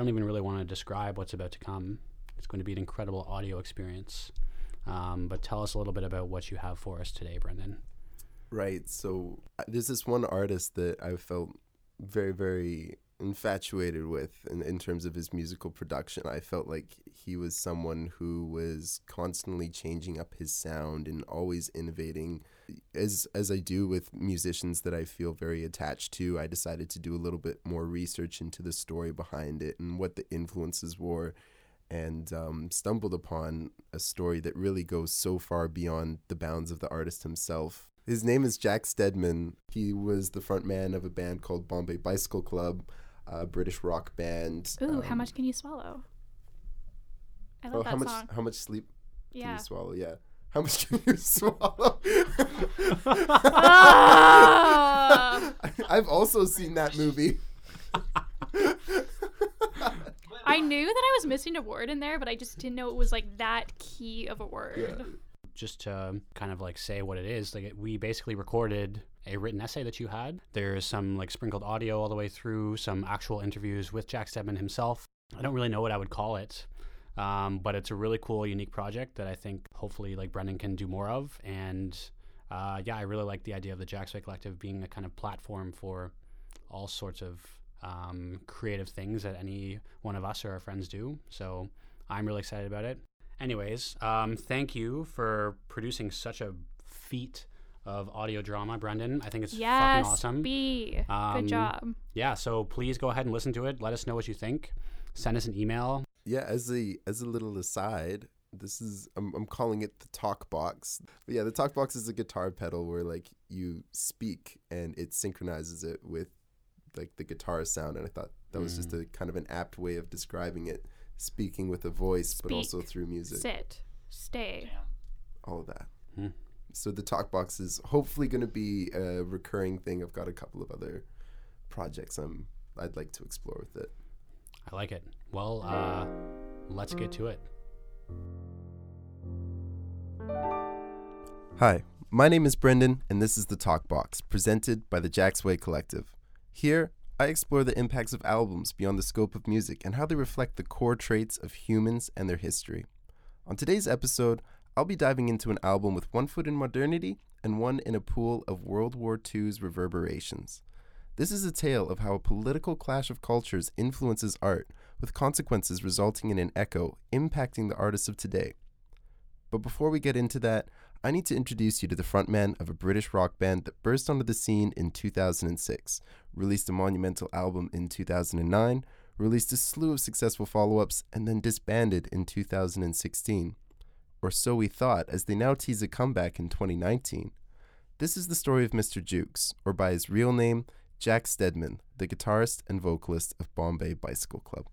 don't even really want to describe what's about to come. It's going to be an incredible audio experience. Um, but tell us a little bit about what you have for us today, Brendan. Right. So uh, there's this one artist that I felt very, very infatuated with in, in terms of his musical production. I felt like he was someone who was constantly changing up his sound and always innovating. As as I do with musicians that I feel very attached to, I decided to do a little bit more research into the story behind it and what the influences were and um, stumbled upon a story that really goes so far beyond the bounds of the artist himself. His name is Jack Steadman. He was the front man of a band called Bombay Bicycle Club, a British rock band. Ooh, Um, how much can you swallow? I love Oh, that how much? song. How much sleep can Yeah. you swallow? Yeah. How much can you swallow? Ah! I've also seen that movie. I knew that I was missing a word in there, but I just didn't know it was like that key of a word. Yeah. just to kind of like say what it is like we basically recorded a written essay that you had. There's some like sprinkled audio all the way through some actual interviews with jack steadman himself. I don't really know what i would call it um, but it's a really cool unique project that i think hopefully like brendan can do more of. And uh, yeah i really like the idea of the jacksway collective being a kind of platform for all sorts of um, creative things that any one of us or our friends do. So i'm really excited about it. Anyways, um, thank you for producing such a feat of audio drama, Brendan. I think it's Yes, fucking awesome. B. Um, Good job. yeah, so please go ahead and listen to it. Let us know what you think. Send us an email. Yeah, as a as a little aside, this is I'm I'm calling it the talk box. But yeah, the talk box is a guitar pedal where like you speak and it synchronizes it with like the guitar sound and I thought that was just a kind of an apt way of describing it. Speaking with a voice but also through music. Sit. Stay. All of that. Hmm. So the talk box is hopefully going to be a recurring thing. I've got a couple of other projects I'm I'd like to explore with it. I like it. Well, uh, let's get to it. Hi, my name is Brendan, and this is the Talk Box, presented by the Jacksway Collective. Here, I explore the impacts of albums beyond the scope of music and how they reflect the core traits of humans and their history. On today's episode, I'll be diving into an album with one foot in modernity and one in a pool of World War II's reverberations. This is a tale of how a political clash of cultures influences art, with consequences resulting in an echo impacting the artists of today. But before we get into that, I need to introduce you to the frontman of a British rock band that burst onto the scene in 2006, released a monumental album in 2009, released a slew of successful follow ups, and then disbanded in 2016. Or so we thought, as they now tease a comeback in 2019. This is the story of Mr. Jukes, or by his real name, Jack Steadman, the guitarist and vocalist of Bombay Bicycle Club.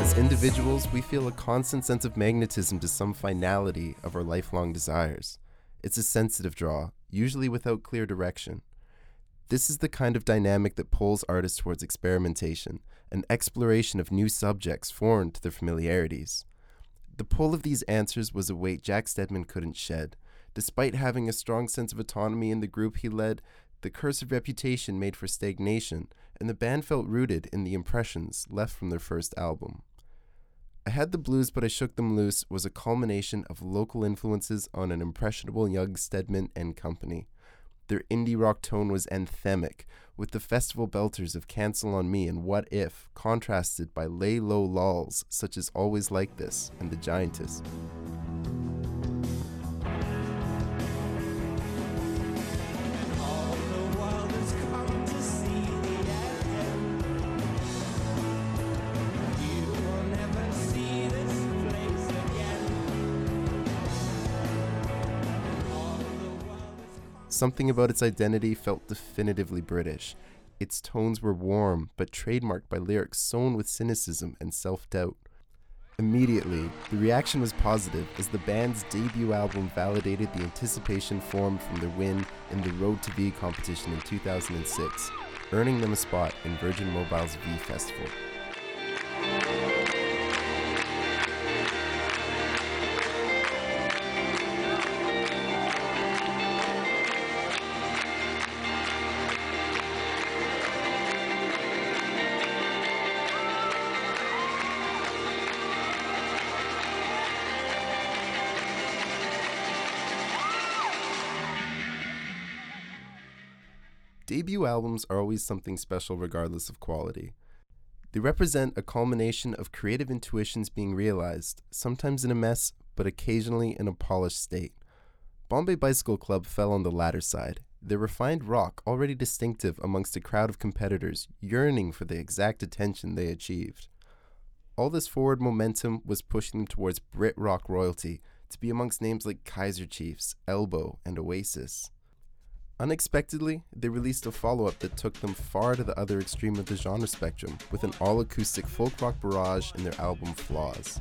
As individuals, we feel a constant sense of magnetism to some finality of our lifelong desires. It's a sensitive draw, usually without clear direction. This is the kind of dynamic that pulls artists towards experimentation, an exploration of new subjects foreign to their familiarities. The pull of these answers was a weight Jack Steadman couldn't shed. Despite having a strong sense of autonomy in the group he led, the cursive reputation made for stagnation, and the band felt rooted in the impressions left from their first album. I Had the Blues But I Shook Them Loose was a culmination of local influences on an impressionable young Steadman and company. Their indie rock tone was anthemic, with the festival belters of Cancel on Me and What If contrasted by lay low lulls such as Always Like This and The Giantess. Something about its identity felt definitively British. Its tones were warm, but trademarked by lyrics sown with cynicism and self doubt. Immediately, the reaction was positive as the band's debut album validated the anticipation formed from their win in the Road to V competition in 2006, earning them a spot in Virgin Mobile's V Festival. Albums are always something special regardless of quality. They represent a culmination of creative intuitions being realized, sometimes in a mess, but occasionally in a polished state. Bombay Bicycle Club fell on the latter side, their refined rock already distinctive amongst a crowd of competitors yearning for the exact attention they achieved. All this forward momentum was pushing them towards Brit rock royalty to be amongst names like Kaiser Chiefs, Elbow, and Oasis. Unexpectedly, they released a follow up that took them far to the other extreme of the genre spectrum with an all acoustic folk rock barrage in their album Flaws.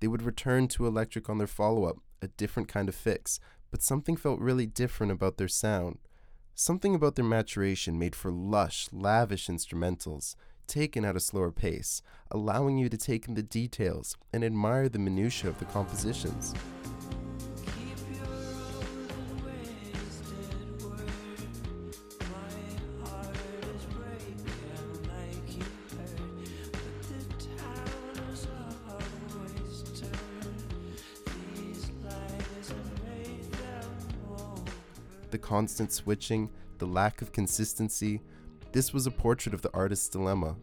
They would return to electric on their follow up, a different kind of fix, but something felt really different about their sound. Something about their maturation made for lush, lavish instrumentals, taken at a slower pace, allowing you to take in the details and admire the minutiae of the compositions. Constant switching, the lack of consistency, this was a portrait of the artist's dilemma.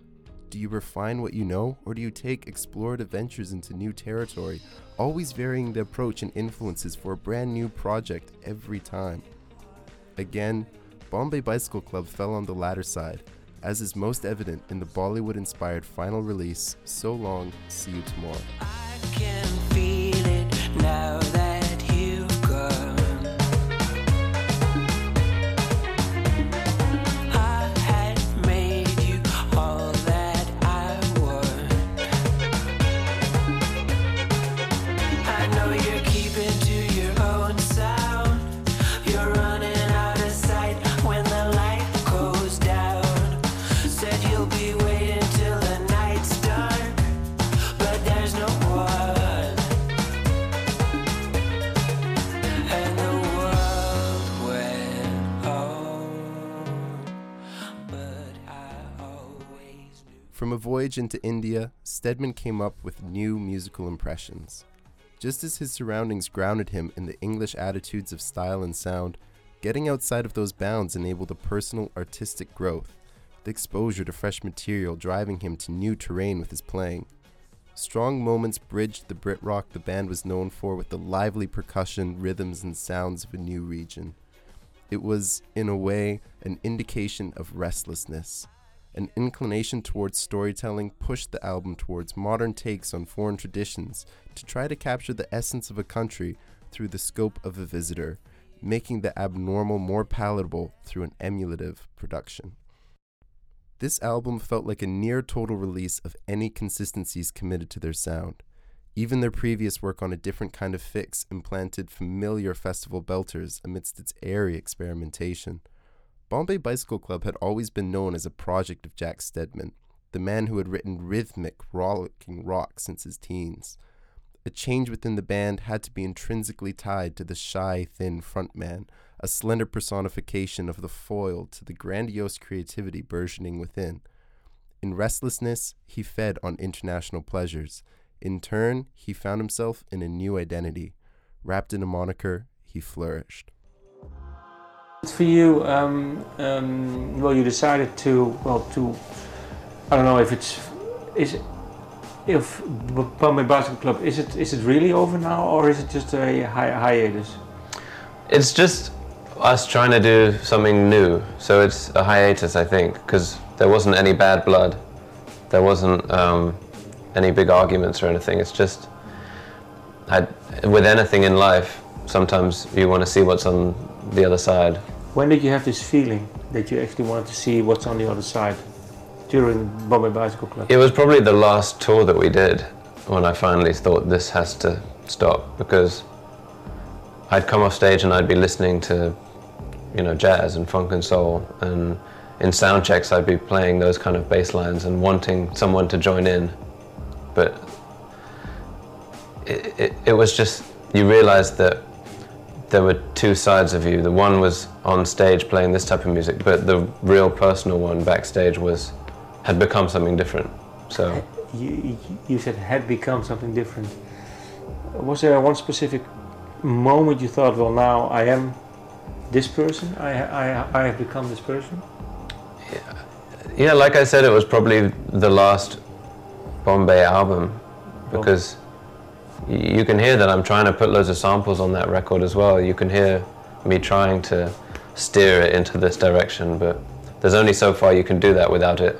Do you refine what you know, or do you take explored adventures into new territory, always varying the approach and influences for a brand new project every time? Again, Bombay Bicycle Club fell on the latter side, as is most evident in the Bollywood inspired final release, So Long, See You Tomorrow. From a voyage into India, Steadman came up with new musical impressions. Just as his surroundings grounded him in the English attitudes of style and sound, getting outside of those bounds enabled a personal artistic growth, the exposure to fresh material driving him to new terrain with his playing. Strong moments bridged the Brit rock the band was known for with the lively percussion, rhythms, and sounds of a new region. It was, in a way, an indication of restlessness. An inclination towards storytelling pushed the album towards modern takes on foreign traditions to try to capture the essence of a country through the scope of a visitor, making the abnormal more palatable through an emulative production. This album felt like a near total release of any consistencies committed to their sound. Even their previous work on a different kind of fix implanted familiar festival belters amidst its airy experimentation. Bombay Bicycle Club had always been known as a project of Jack Steadman, the man who had written rhythmic, rollicking rock since his teens. A change within the band had to be intrinsically tied to the shy, thin frontman, a slender personification of the foil to the grandiose creativity burgeoning within. In restlessness, he fed on international pleasures. In turn, he found himself in a new identity. Wrapped in a moniker, he flourished. For you, um, um, well, you decided to, well, to, I don't know if it's, is, it- if Bombay Bicycle Club, is it, is it really over now, or is it just a hi- hiatus? It's just us trying to do something new. So it's a hiatus, I think, because there wasn't any bad blood. There wasn't um, any big arguments or anything. It's just, I, with anything in life, sometimes you want to see what's on the other side. When did you have this feeling that you actually wanted to see what's on the other side? During Bombay Bicycle Club. It was probably the last tour that we did when I finally thought this has to stop because I'd come off stage and I'd be listening to, you know, jazz and funk and soul, and in sound checks I'd be playing those kind of bass lines and wanting someone to join in, but it, it, it was just you realized that there were two sides of you. The one was on stage playing this type of music, but the real personal one backstage was had become something different. So uh, You, you said had become something different. Was there one specific moment you thought, well, now I am this person? I, I, I have become this person? yeah, like I said, it was probably the last Bombay album because you can hear that I'm trying to put loads of samples on that record as well. You can hear me trying to steer it into this direction, but there's only so far you can do that without it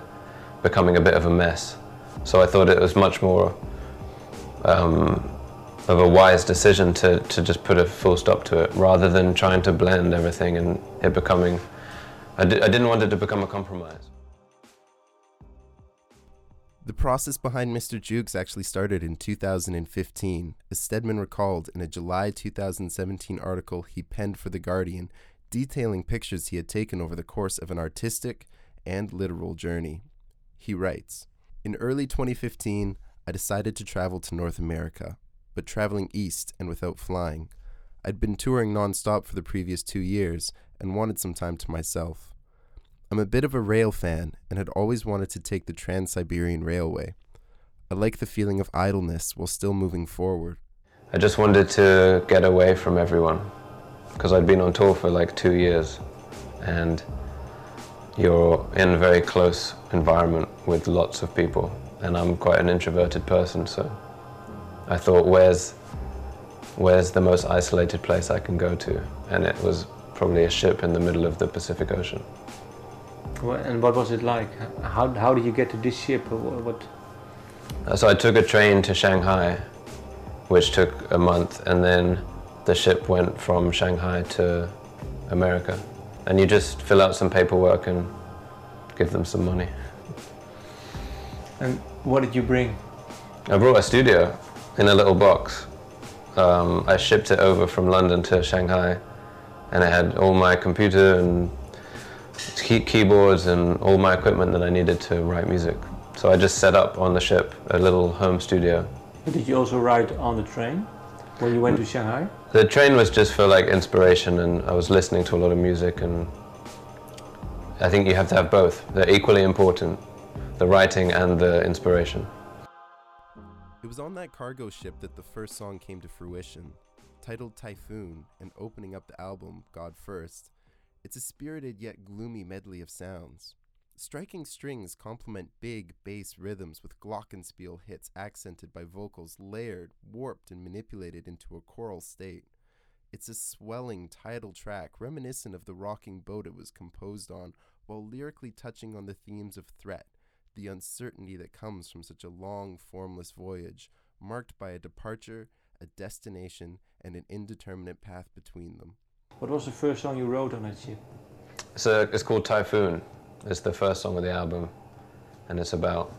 becoming a bit of a mess. So I thought it was much more um, of a wise decision to, to just put a full stop to it rather than trying to blend everything and it becoming. I, di- I didn't want it to become a compromise. The process behind Mr. Jukes actually started in 2015, as Steadman recalled in a July 2017 article he penned for The Guardian, detailing pictures he had taken over the course of an artistic and literal journey. He writes In early 2015, I decided to travel to North America, but traveling east and without flying. I'd been touring nonstop for the previous two years and wanted some time to myself. I'm a bit of a rail fan and had always wanted to take the Trans Siberian Railway. I like the feeling of idleness while still moving forward. I just wanted to get away from everyone because I'd been on tour for like two years and you're in a very close environment with lots of people and I'm quite an introverted person so I thought where's where's the most isolated place I can go to and it was probably a ship in the middle of the Pacific Ocean. And what was it like? How, how did you get to this ship? What? Uh, So I took a train to Shanghai, which took a month, and then the ship went from Shanghai to America. And you just fill out some paperwork and give them some money. And what did you bring? I brought a studio in a little box. Um, I shipped it over from London to Shanghai, and it had all my computer and key- keyboards and all my equipment that I needed to write music. So I just set up on the ship a little home studio did you also write on the train when you went to Shanghai? The train was just for like inspiration, and I was listening to a lot of music, and I think you have to have both. They're equally important the writing and the inspiration. It was on that cargo ship that the first song came to fruition. Titled Typhoon and opening up the album, God First, it's a spirited yet gloomy medley of sounds. Striking strings complement big bass rhythms with glockenspiel hits accented by vocals layered, warped, and manipulated into a choral state. It's a swelling tidal track reminiscent of the rocking boat it was composed on, while lyrically touching on the themes of threat, the uncertainty that comes from such a long, formless voyage, marked by a departure, a destination, and an indeterminate path between them. What was the first song you wrote on that ship? So it's called Typhoon. It's the first song of the album, and it's about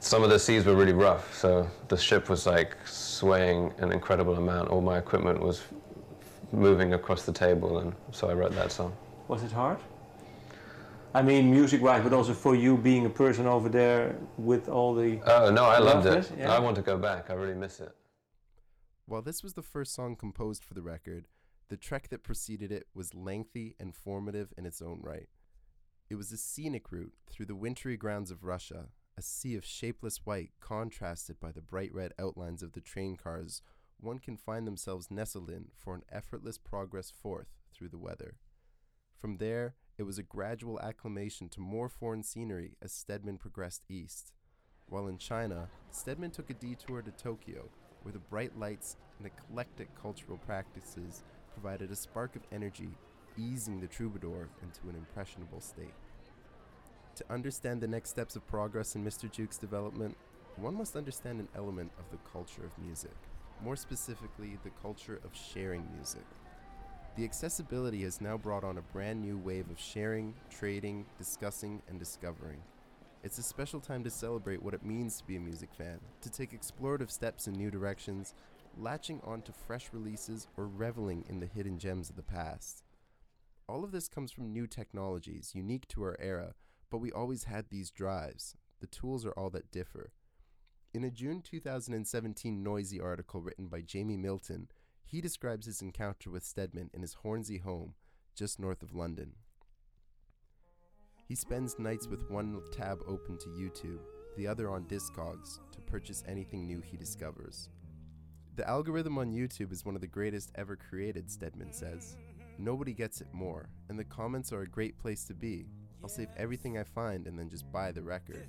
some of the seas were really rough, so the ship was like swaying an incredible amount. All my equipment was moving across the table, and so I wrote that song. Was it hard? I mean, music-wise, but also for you being a person over there with all the. Oh no, I loved it. Yeah. I want to go back. I really miss it. While this was the first song composed for the record, the trek that preceded it was lengthy and formative in its own right. It was a scenic route through the wintry grounds of Russia, a sea of shapeless white contrasted by the bright red outlines of the train cars one can find themselves nestled in for an effortless progress forth through the weather. From there, it was a gradual acclimation to more foreign scenery as Steadman progressed east. While in China, Steadman took a detour to Tokyo, where the bright lights and eclectic cultural practices provided a spark of energy, easing the troubadour into an impressionable state. To understand the next steps of progress in Mr. Juke's development, one must understand an element of the culture of music, more specifically, the culture of sharing music. The accessibility has now brought on a brand new wave of sharing, trading, discussing, and discovering. It's a special time to celebrate what it means to be a music fan, to take explorative steps in new directions, latching onto fresh releases, or reveling in the hidden gems of the past. All of this comes from new technologies, unique to our era, but we always had these drives. The tools are all that differ. In a June 2017 Noisey article written by Jamie Milton, he describes his encounter with Steadman in his Hornsey home, just north of London. He spends nights with one tab open to YouTube, the other on Discogs, to purchase anything new he discovers. The algorithm on YouTube is one of the greatest ever created, Steadman says. Nobody gets it more, and the comments are a great place to be. I'll save everything I find and then just buy the record.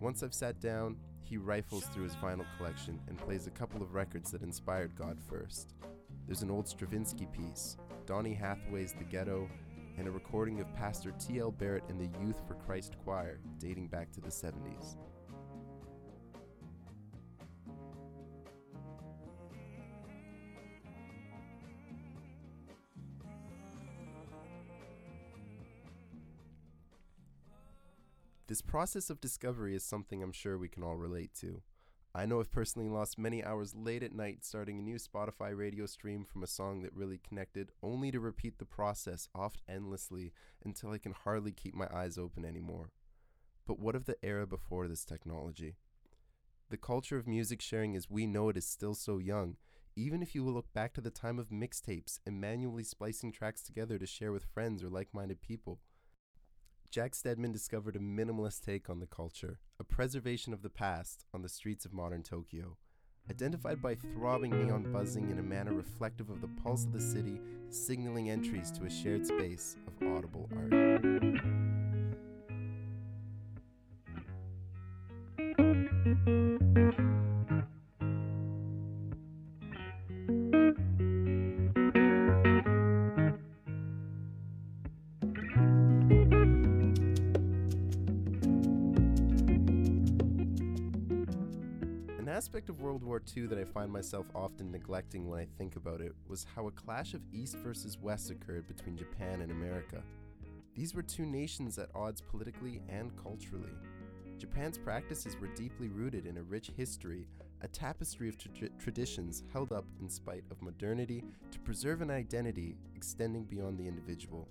Once I've sat down, he rifles through his vinyl collection and plays a couple of records that inspired God first. There's an old Stravinsky piece, Donny Hathaway's The Ghetto, and a recording of Pastor T.L. Barrett and the Youth for Christ Choir dating back to the 70s. This process of discovery is something I'm sure we can all relate to. I know I've personally lost many hours late at night starting a new Spotify radio stream from a song that really connected, only to repeat the process oft endlessly until I can hardly keep my eyes open anymore. But what of the era before this technology? The culture of music sharing as we know it is still so young, even if you look back to the time of mixtapes and manually splicing tracks together to share with friends or like minded people. Jack Steadman discovered a minimalist take on the culture, a preservation of the past on the streets of modern Tokyo. Identified by throbbing neon buzzing in a manner reflective of the pulse of the city, signaling entries to a shared space of audible art. Aspect of World War II that I find myself often neglecting when I think about it was how a clash of East versus West occurred between Japan and America. These were two nations at odds politically and culturally. Japan's practices were deeply rooted in a rich history, a tapestry of tra- traditions held up in spite of modernity to preserve an identity extending beyond the individual.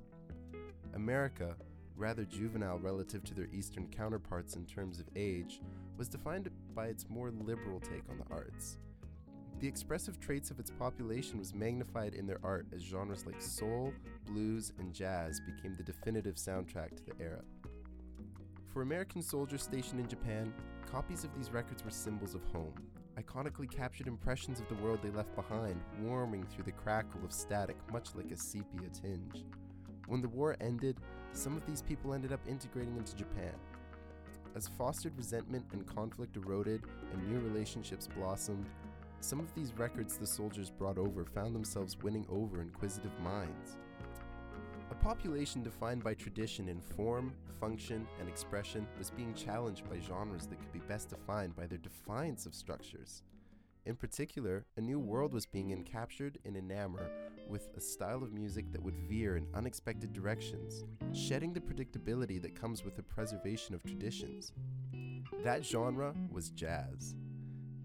America, rather juvenile relative to their Eastern counterparts in terms of age, was defined by its more liberal take on the arts. The expressive traits of its population was magnified in their art as genres like soul, blues, and jazz became the definitive soundtrack to the era. For American soldiers stationed in Japan, copies of these records were symbols of home, iconically captured impressions of the world they left behind, warming through the crackle of static, much like a sepia tinge. When the war ended, some of these people ended up integrating into Japan. As fostered resentment and conflict eroded and new relationships blossomed, some of these records the soldiers brought over found themselves winning over inquisitive minds. A population defined by tradition in form, function, and expression was being challenged by genres that could be best defined by their defiance of structures. In particular, a new world was being encaptured in enamor with a style of music that would veer in unexpected directions, shedding the predictability that comes with the preservation of traditions. That genre was jazz.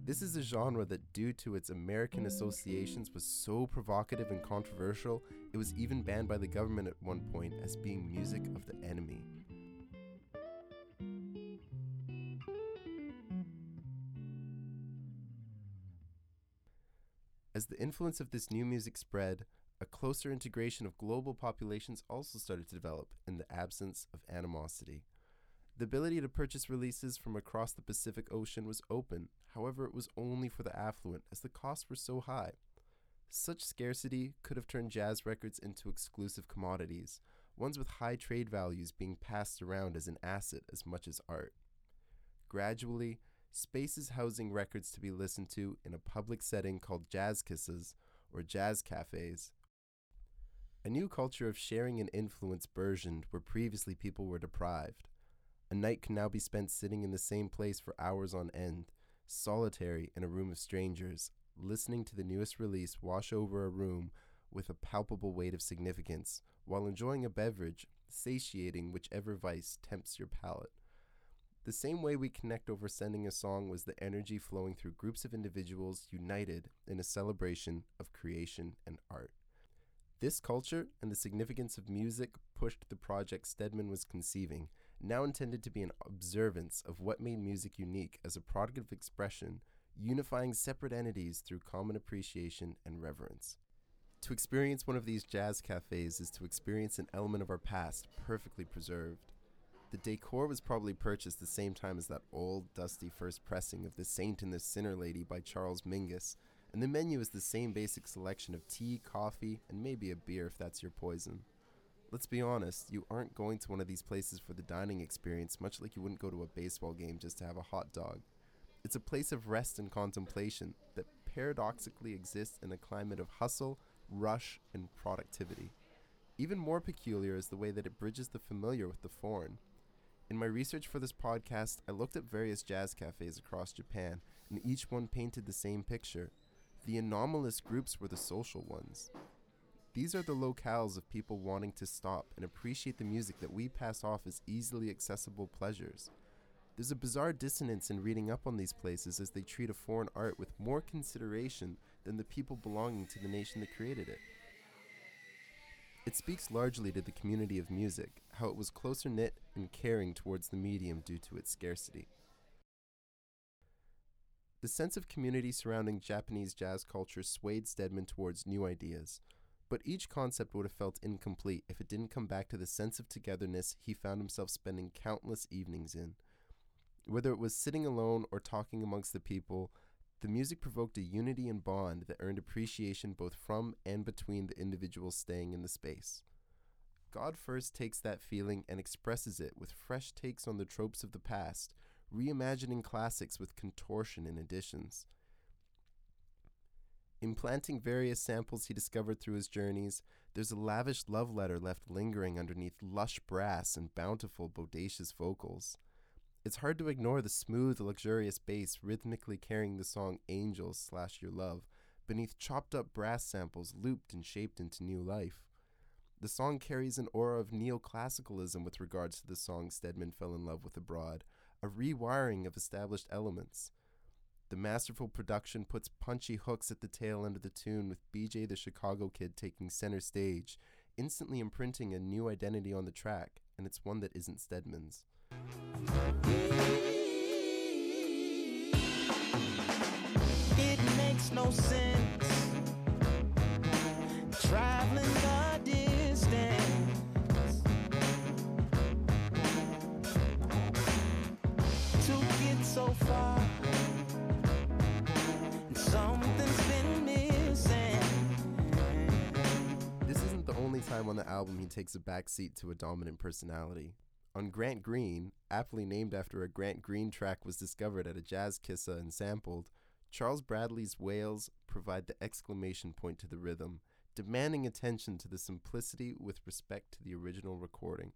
This is a genre that, due to its American associations, was so provocative and controversial, it was even banned by the government at one point as being music of the enemy. As the influence of this new music spread, a closer integration of global populations also started to develop in the absence of animosity. The ability to purchase releases from across the Pacific Ocean was open, however, it was only for the affluent as the costs were so high. Such scarcity could have turned jazz records into exclusive commodities, ones with high trade values being passed around as an asset as much as art. Gradually, spaces housing records to be listened to in a public setting called jazz kissas or jazz cafes. A new culture of sharing and influence burgeoned where previously people were deprived. A night can now be spent sitting in the same place for hours on end, solitary in a room of strangers, listening to the newest release wash over a room with a palpable weight of significance, while enjoying a beverage, satiating whichever vice tempts your palate. The same way we connect over sending a song was the energy flowing through groups of individuals united in a celebration of creation and art. This culture and the significance of music pushed the project Steadman was conceiving, now intended to be an observance of what made music unique as a product of expression, unifying separate entities through common appreciation and reverence. To experience one of these jazz cafes is to experience an element of our past perfectly preserved. The decor was probably purchased the same time as that old, dusty first pressing of The Saint and the Sinner Lady by Charles Mingus, and the menu is the same basic selection of tea, coffee, and maybe a beer if that's your poison. Let's be honest, you aren't going to one of these places for the dining experience, much like you wouldn't go to a baseball game just to have a hot dog. It's a place of rest and contemplation that paradoxically exists in a climate of hustle, rush, and productivity. Even more peculiar is the way that it bridges the familiar with the foreign. In my research for this podcast, I looked at various jazz cafes across Japan, and each one painted the same picture. The anomalous groups were the social ones. These are the locales of people wanting to stop and appreciate the music that we pass off as easily accessible pleasures. There's a bizarre dissonance in reading up on these places as they treat a foreign art with more consideration than the people belonging to the nation that created it. It speaks largely to the community of music, how it was closer knit and caring towards the medium due to its scarcity. The sense of community surrounding Japanese jazz culture swayed Steadman towards new ideas, but each concept would have felt incomplete if it didn't come back to the sense of togetherness he found himself spending countless evenings in. Whether it was sitting alone or talking amongst the people, the music provoked a unity and bond that earned appreciation both from and between the individuals staying in the space. God first takes that feeling and expresses it with fresh takes on the tropes of the past, reimagining classics with contortion and additions. Implanting various samples he discovered through his journeys, there's a lavish love letter left lingering underneath lush brass and bountiful, bodacious vocals. It's hard to ignore the smooth, luxurious bass rhythmically carrying the song Angels slash Your Love beneath chopped up brass samples looped and shaped into new life. The song carries an aura of neoclassicalism with regards to the song Steadman fell in love with abroad, a rewiring of established elements. The masterful production puts punchy hooks at the tail end of the tune with BJ the Chicago Kid taking center stage, instantly imprinting a new identity on the track, and it's one that isn't Steadman's. It makes no sense traveling the distance to get so far. Something's been missing. This isn't the only time on the album he takes a backseat to a dominant personality. On Grant Green, aptly named after a Grant Green track was discovered at a jazz kissa and sampled, Charles Bradley's wails provide the exclamation point to the rhythm, demanding attention to the simplicity with respect to the original recording.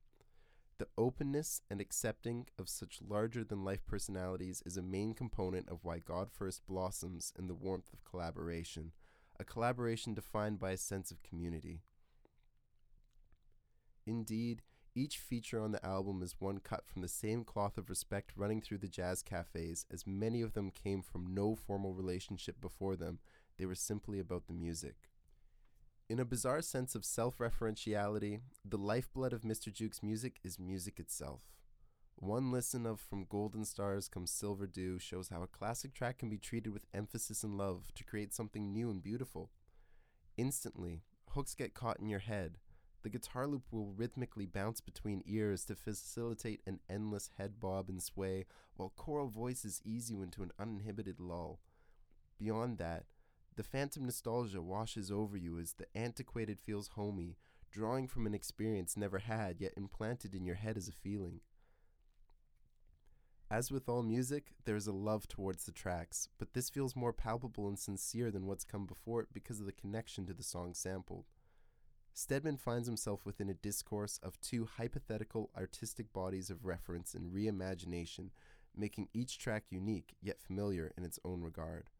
The openness and accepting of such larger than life personalities is a main component of why God First blossoms in the warmth of collaboration, a collaboration defined by a sense of community. Indeed, each feature on the album is one cut from the same cloth of respect running through the jazz cafes, as many of them came from no formal relationship before them, they were simply about the music. In a bizarre sense of self referentiality, the lifeblood of Mr. Juke's music is music itself. One listen of From Golden Stars Comes Silver Dew shows how a classic track can be treated with emphasis and love to create something new and beautiful. Instantly, hooks get caught in your head. The guitar loop will rhythmically bounce between ears to facilitate an endless head bob and sway, while choral voices ease you into an uninhibited lull. Beyond that, the phantom nostalgia washes over you as the antiquated feels homey, drawing from an experience never had yet implanted in your head as a feeling. As with all music, there is a love towards the tracks, but this feels more palpable and sincere than what's come before it because of the connection to the song sampled. Steadman finds himself within a discourse of two hypothetical artistic bodies of reference and reimagination, making each track unique yet familiar in its own regard.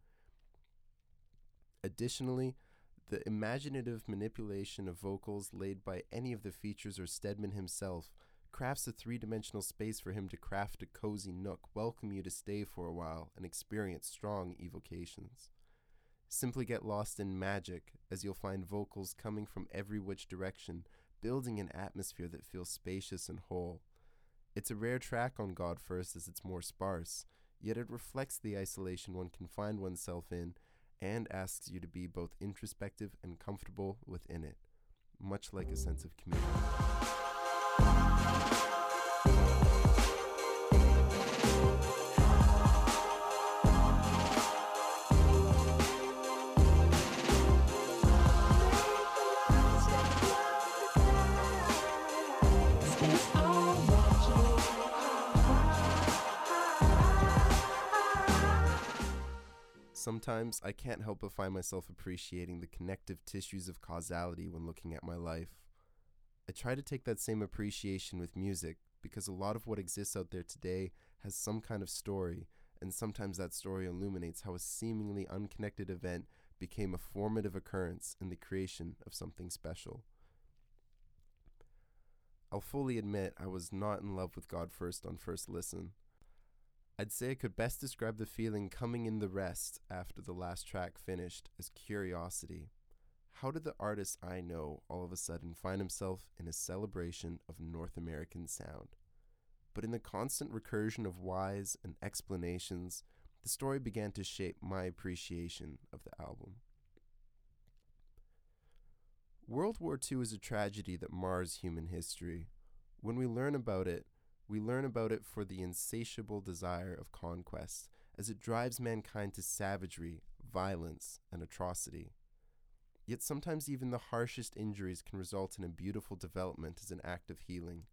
Additionally, the imaginative manipulation of vocals laid by any of the features or Steadman himself crafts a three dimensional space for him to craft a cozy nook, welcome you to stay for a while and experience strong evocations. Simply get lost in magic as you'll find vocals coming from every which direction, building an atmosphere that feels spacious and whole. It's a rare track on God First as it's more sparse, yet it reflects the isolation one can find oneself in and asks you to be both introspective and comfortable within it, much like a sense of community. Sometimes I can't help but find myself appreciating the connective tissues of causality when looking at my life. I try to take that same appreciation with music because a lot of what exists out there today has some kind of story, and sometimes that story illuminates how a seemingly unconnected event became a formative occurrence in the creation of something special. I'll fully admit I was not in love with God First on first listen. I'd say I could best describe the feeling coming in the rest after the last track finished as curiosity. How did the artist I know all of a sudden find himself in a celebration of North American sound? But in the constant recursion of whys and explanations, the story began to shape my appreciation of the album. World War II is a tragedy that mars human history. When we learn about it, we learn about it for the insatiable desire of conquest, as it drives mankind to savagery, violence, and atrocity. Yet sometimes even the harshest injuries can result in a beautiful development as an act of healing.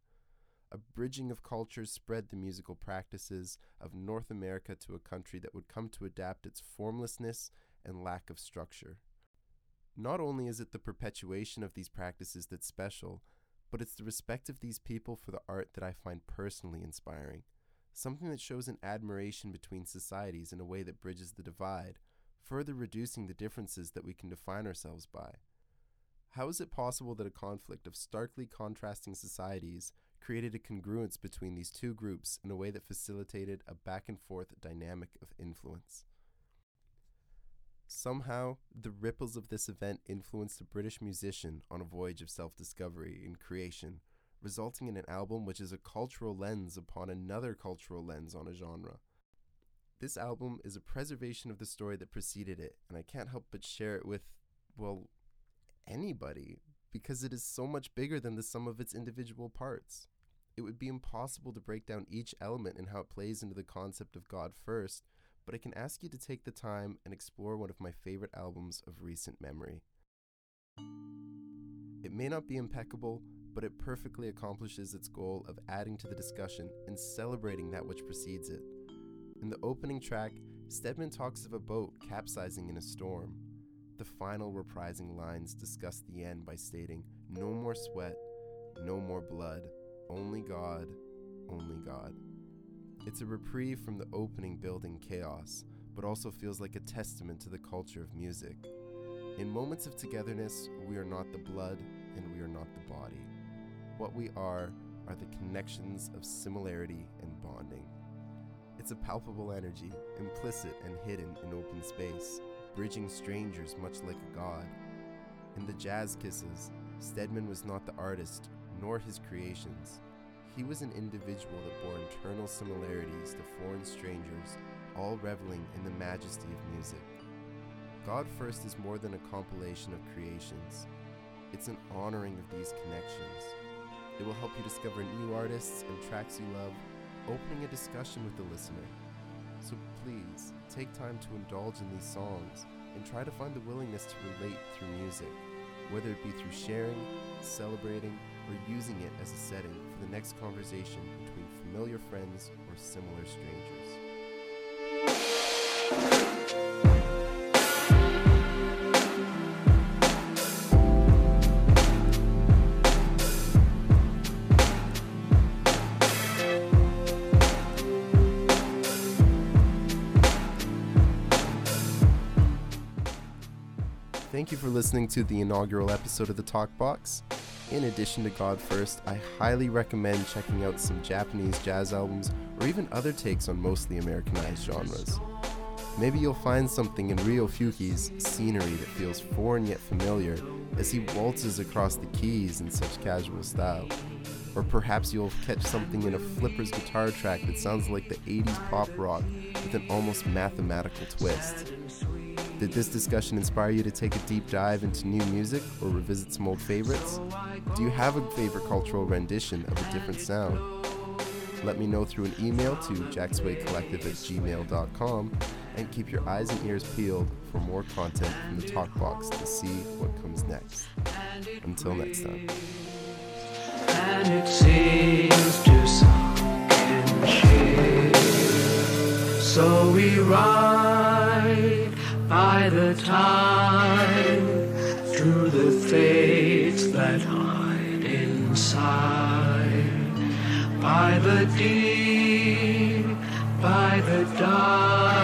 A bridging of cultures spread the musical practices of North America to a country that would come to adapt its formlessness and lack of structure. Not only is it the perpetuation of these practices that's special, but it's the respect of these people for the art that I find personally inspiring. Something that shows an admiration between societies in a way that bridges the divide, further reducing the differences that we can define ourselves by. How is it possible that a conflict of starkly contrasting societies created a congruence between these two groups in a way that facilitated a back and forth dynamic of influence? Somehow, the ripples of this event influenced a British musician on a voyage of self discovery and creation, resulting in an album which is a cultural lens upon another cultural lens on a genre. This album is a preservation of the story that preceded it, and I can't help but share it with, well, anybody, because it is so much bigger than the sum of its individual parts. It would be impossible to break down each element and how it plays into the concept of God first, but I can ask you to take the time and explore one of my favorite albums of recent memory. It may not be impeccable, but it perfectly accomplishes its goal of adding to the discussion and celebrating that which precedes it. In the opening track, Steadman talks of a boat capsizing in a storm. The final reprising lines discuss the end by stating, No more sweat, no more blood, only God, only God. It's a reprieve from the opening building chaos, but also feels like a testament to the culture of music. In moments of togetherness, we are not the blood and we are not the body. What we are are the connections of similarity and bonding. It's a palpable energy, implicit and hidden in open space, bridging strangers much like a god. In the jazz kissas, Steadman was not the artist, nor his creations. He was an individual that bore internal similarities to foreign strangers, all reveling in the majesty of music. God First is more than a compilation of creations, it's an honoring of these connections. It will help you discover new artists and tracks you love, opening a discussion with the listener. So please, take time to indulge in these songs and try to find the willingness to relate through music, whether it be through sharing, celebrating, or using it as a setting for the next conversation between familiar friends or similar strangers. Thank you for listening to the inaugural episode of the Talk Box. In addition to God First, I highly recommend checking out some Japanese jazz albums or even other takes on mostly Americanized genres. Maybe you'll find something in Ryo Fukui's scenery that feels foreign yet familiar as he waltzes across the keys in such casual style. Or perhaps you'll catch something in a Flipper's guitar track that sounds like the 80s pop rock with an almost mathematical twist. Did this discussion inspire you to take a deep dive into new music or revisit some old favorites? Do you have a favorite cultural rendition of a different sound? Let me know through an email to jackswaycollective at gmail.com and keep your eyes and ears peeled for more content from the Talk Box to see what comes next. Until next time. So we by the tide through the fates that hide inside, by the deep, by the dark.